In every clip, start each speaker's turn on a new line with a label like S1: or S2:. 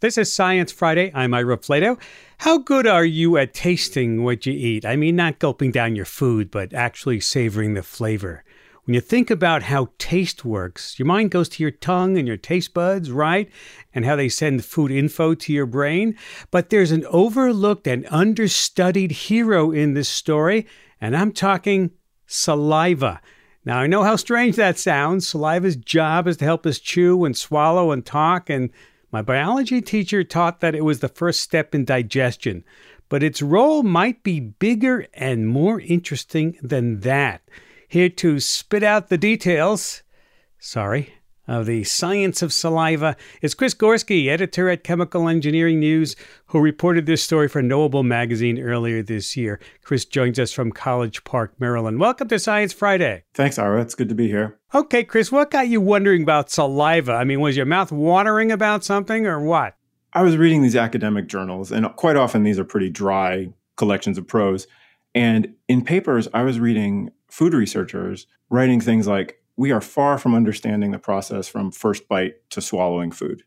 S1: This is Science Friday. I'm Ira Flatow. How good are you at tasting what you eat? I mean, not gulping down your food, but actually savoring the flavor. When you think about how taste works, your mind goes to your tongue and your taste buds, right? And how they send food info to your brain. But there's an overlooked and understudied hero in this story, and I'm talking saliva. Now, I know how strange that sounds. Saliva's job is to help us chew and swallow and talk and my biology teacher taught that it was the first step in digestion, but its role might be bigger and more interesting than that. Here to spit out the details, sorry, of the science of saliva is Chris Gorski, editor at Chemical Engineering News, who reported this story for Knowable magazine earlier this year. Chris joins us from College Park, Maryland. Welcome to Science Friday.
S2: Thanks, Ira. It's good to be here.
S1: Okay, Chris, what got you wondering about saliva? I mean, was your mouth watering about something or what?
S2: I was reading these academic journals, and quite often these are pretty dry collections of prose. And in papers, I was reading food researchers writing things like, we are far from understanding the process from first bite to swallowing food.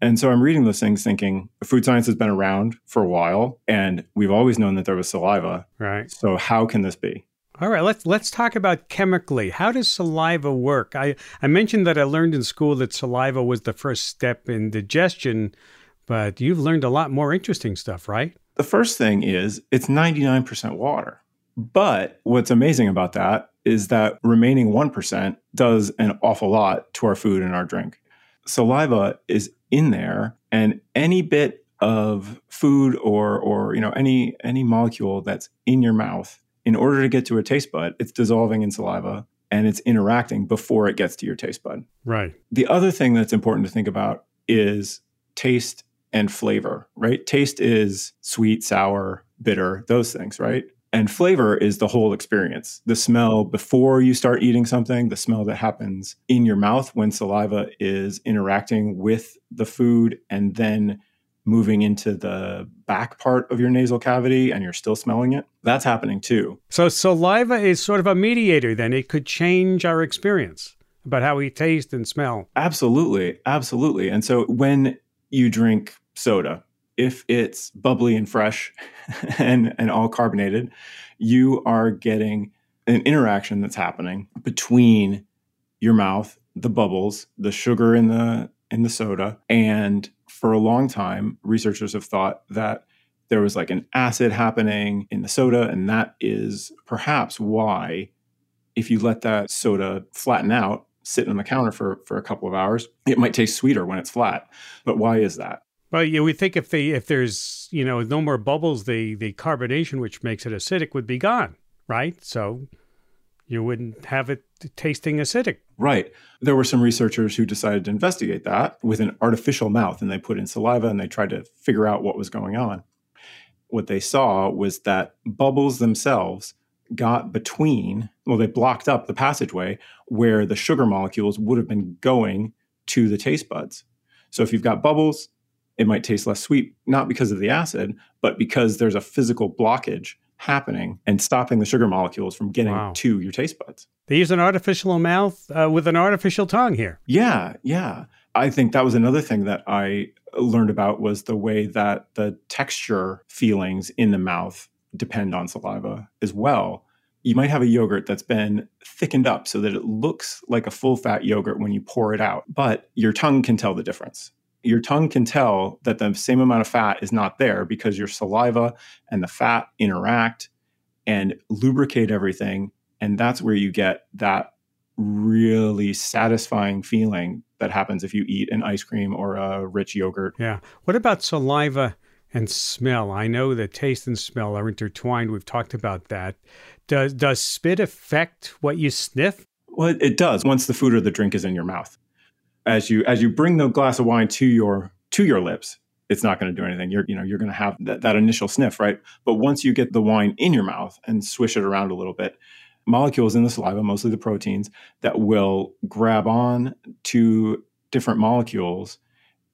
S2: And so I'm reading those things thinking food science has been around for a while and we've always known that there was saliva.
S1: Right.
S2: So how can this be?
S1: All right, let's let's talk about chemically. How does saliva work? I, I mentioned that I learned in school that saliva was the first step in digestion, but you've learned a lot more interesting stuff, right?
S2: The first thing is it's 99% water. But what's amazing about that is that remaining 1% does an awful lot to our food and our drink. Saliva is in there and any bit of food or or you know any any molecule that's in your mouth in order to get to a taste bud it's dissolving in saliva and it's interacting before it gets to your taste bud.
S1: Right.
S2: The other thing that's important to think about is taste and flavor, right? Taste is sweet, sour, bitter, those things, right? And flavor is the whole experience. The smell before you start eating something, the smell that happens in your mouth when saliva is interacting with the food and then moving into the back part of your nasal cavity and you're still smelling it. That's happening too.
S1: So saliva is sort of a mediator then. It could change our experience about how we taste and smell.
S2: Absolutely. Absolutely. And so when you drink soda, if it's bubbly and fresh and, and all carbonated, you are getting an interaction that's happening between your mouth, the bubbles, the sugar in the in the soda, and for a long time, researchers have thought that there was like an acid happening in the soda, and that is perhaps why, if you let that soda flatten out, sit on the counter for, for a couple of hours, it might taste sweeter when it's flat. But why is that?
S1: Well, yeah, we think if the if there's you know no more bubbles, the the carbonation which makes it acidic would be gone, right? So you wouldn't have it tasting acidic.
S2: Right. There were some researchers who decided to investigate that with an artificial mouth, and they put in saliva and they tried to figure out what was going on. What they saw was that bubbles themselves got between, well, they blocked up the passageway where the sugar molecules would have been going to the taste buds. So if you've got bubbles, it might taste less sweet, not because of the acid, but because there's a physical blockage happening and stopping the sugar molecules from getting wow. to your taste buds.
S1: They use an artificial mouth uh, with an artificial tongue here.
S2: Yeah, yeah. I think that was another thing that I learned about was the way that the texture feelings in the mouth depend on saliva as well. You might have a yogurt that's been thickened up so that it looks like a full fat yogurt when you pour it out, but your tongue can tell the difference your tongue can tell that the same amount of fat is not there because your saliva and the fat interact and lubricate everything. And that's where you get that really satisfying feeling that happens if you eat an ice cream or a rich yogurt.
S1: Yeah. What about saliva and smell? I know that taste and smell are intertwined. We've talked about that. Does does spit affect what you sniff?
S2: Well, it does once the food or the drink is in your mouth as you as you bring the glass of wine to your to your lips it's not going to do anything. You're you know you're going to have that, that initial sniff right? But once you get the wine in your mouth and swish it around a little bit molecules in the saliva mostly the proteins that will grab on to different molecules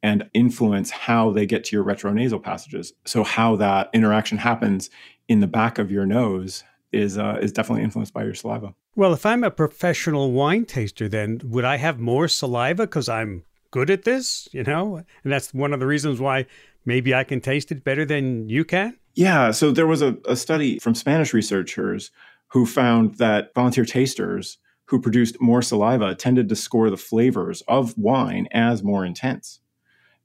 S2: and influence how they get to your retronasal passages. So how that interaction happens in the back of your nose is uh, is definitely influenced by your saliva
S1: well, if I'm a professional wine taster, then would I have more saliva because I'm good at this, you know? And that's one of the reasons why maybe I can taste it better than you can?
S2: Yeah. So there was a, a study from Spanish researchers who found that volunteer tasters who produced more saliva tended to score the flavors of wine as more intense.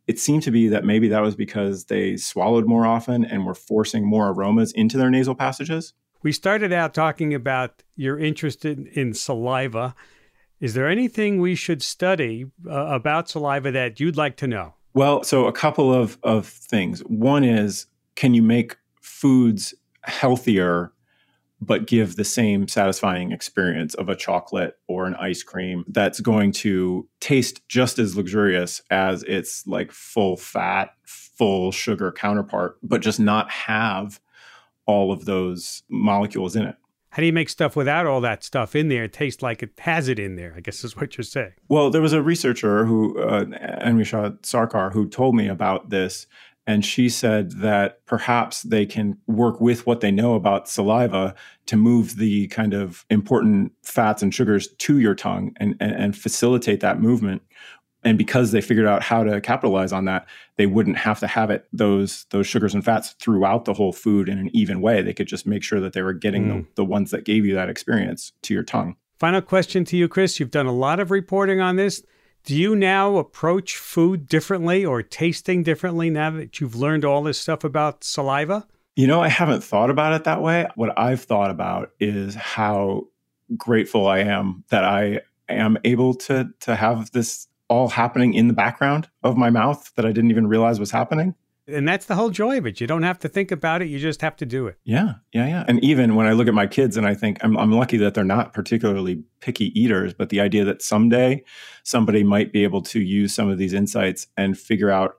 S2: It seemed to be that maybe that was because they swallowed more often and were forcing more aromas into their nasal passages.
S1: We started out talking about your interest interested in saliva. Is there anything we should study uh, about saliva that you'd like to know?
S2: Well, so a couple of, of things. One is can you make foods healthier but give the same satisfying experience of a chocolate or an ice cream that's going to taste just as luxurious as its like full fat, full sugar counterpart, but just not have all of those molecules in it.
S1: How do you make stuff without all that stuff in there? It tastes like it has it in there, I guess is what you're saying.
S2: Well, there was a researcher who, uh, Anwesha Sarkar, who told me about this and she said that perhaps they can work with what they know about saliva to move the kind of important fats and sugars to your tongue and, and, and, facilitate that movement. And because they figured out how to capitalize on that, they wouldn't have to have it those those sugars and fats throughout the whole food in an even way. They could just make sure that they were getting mm. the, the ones that gave you that experience to your tongue.
S1: Final question to you, Chris. You've done a lot of reporting on this. Do you now approach food differently or tasting differently now that you've learned all this stuff about saliva?
S2: You know, I haven't thought about it that way. What I've thought about is how grateful I am that I am able to to have this all happening in the background of my mouth that I didn't even realize was happening.
S1: And that's the whole joy of it. You don't have to think about it. You just have to do it.
S2: Yeah, yeah, yeah. And even when I look at my kids and I think I'm, I'm lucky that they're not particularly picky eaters, but the idea that someday somebody might be able to use some of these insights and figure out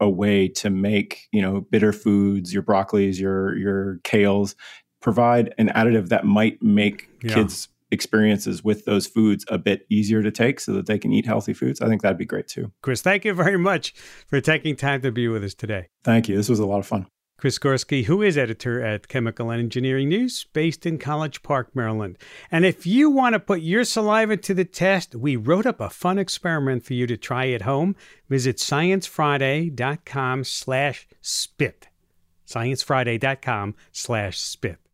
S2: a way to make, you know, bitter foods, your broccolis, your your kales, provide an additive that might make yeah. kids experiences with those foods a bit easier to take so that they can eat healthy foods, I think that'd be great too.
S1: Chris, thank you very much for taking time to be with us today.
S2: Thank you. This was a lot of fun.
S1: Chris Gorski, who is editor at Chemical and Engineering News, based in College Park, Maryland. And if you want to put your saliva to the test, we wrote up a fun experiment for you to try at home. Visit sciencefriday.com slash spit. sciencefriday.com slash spit.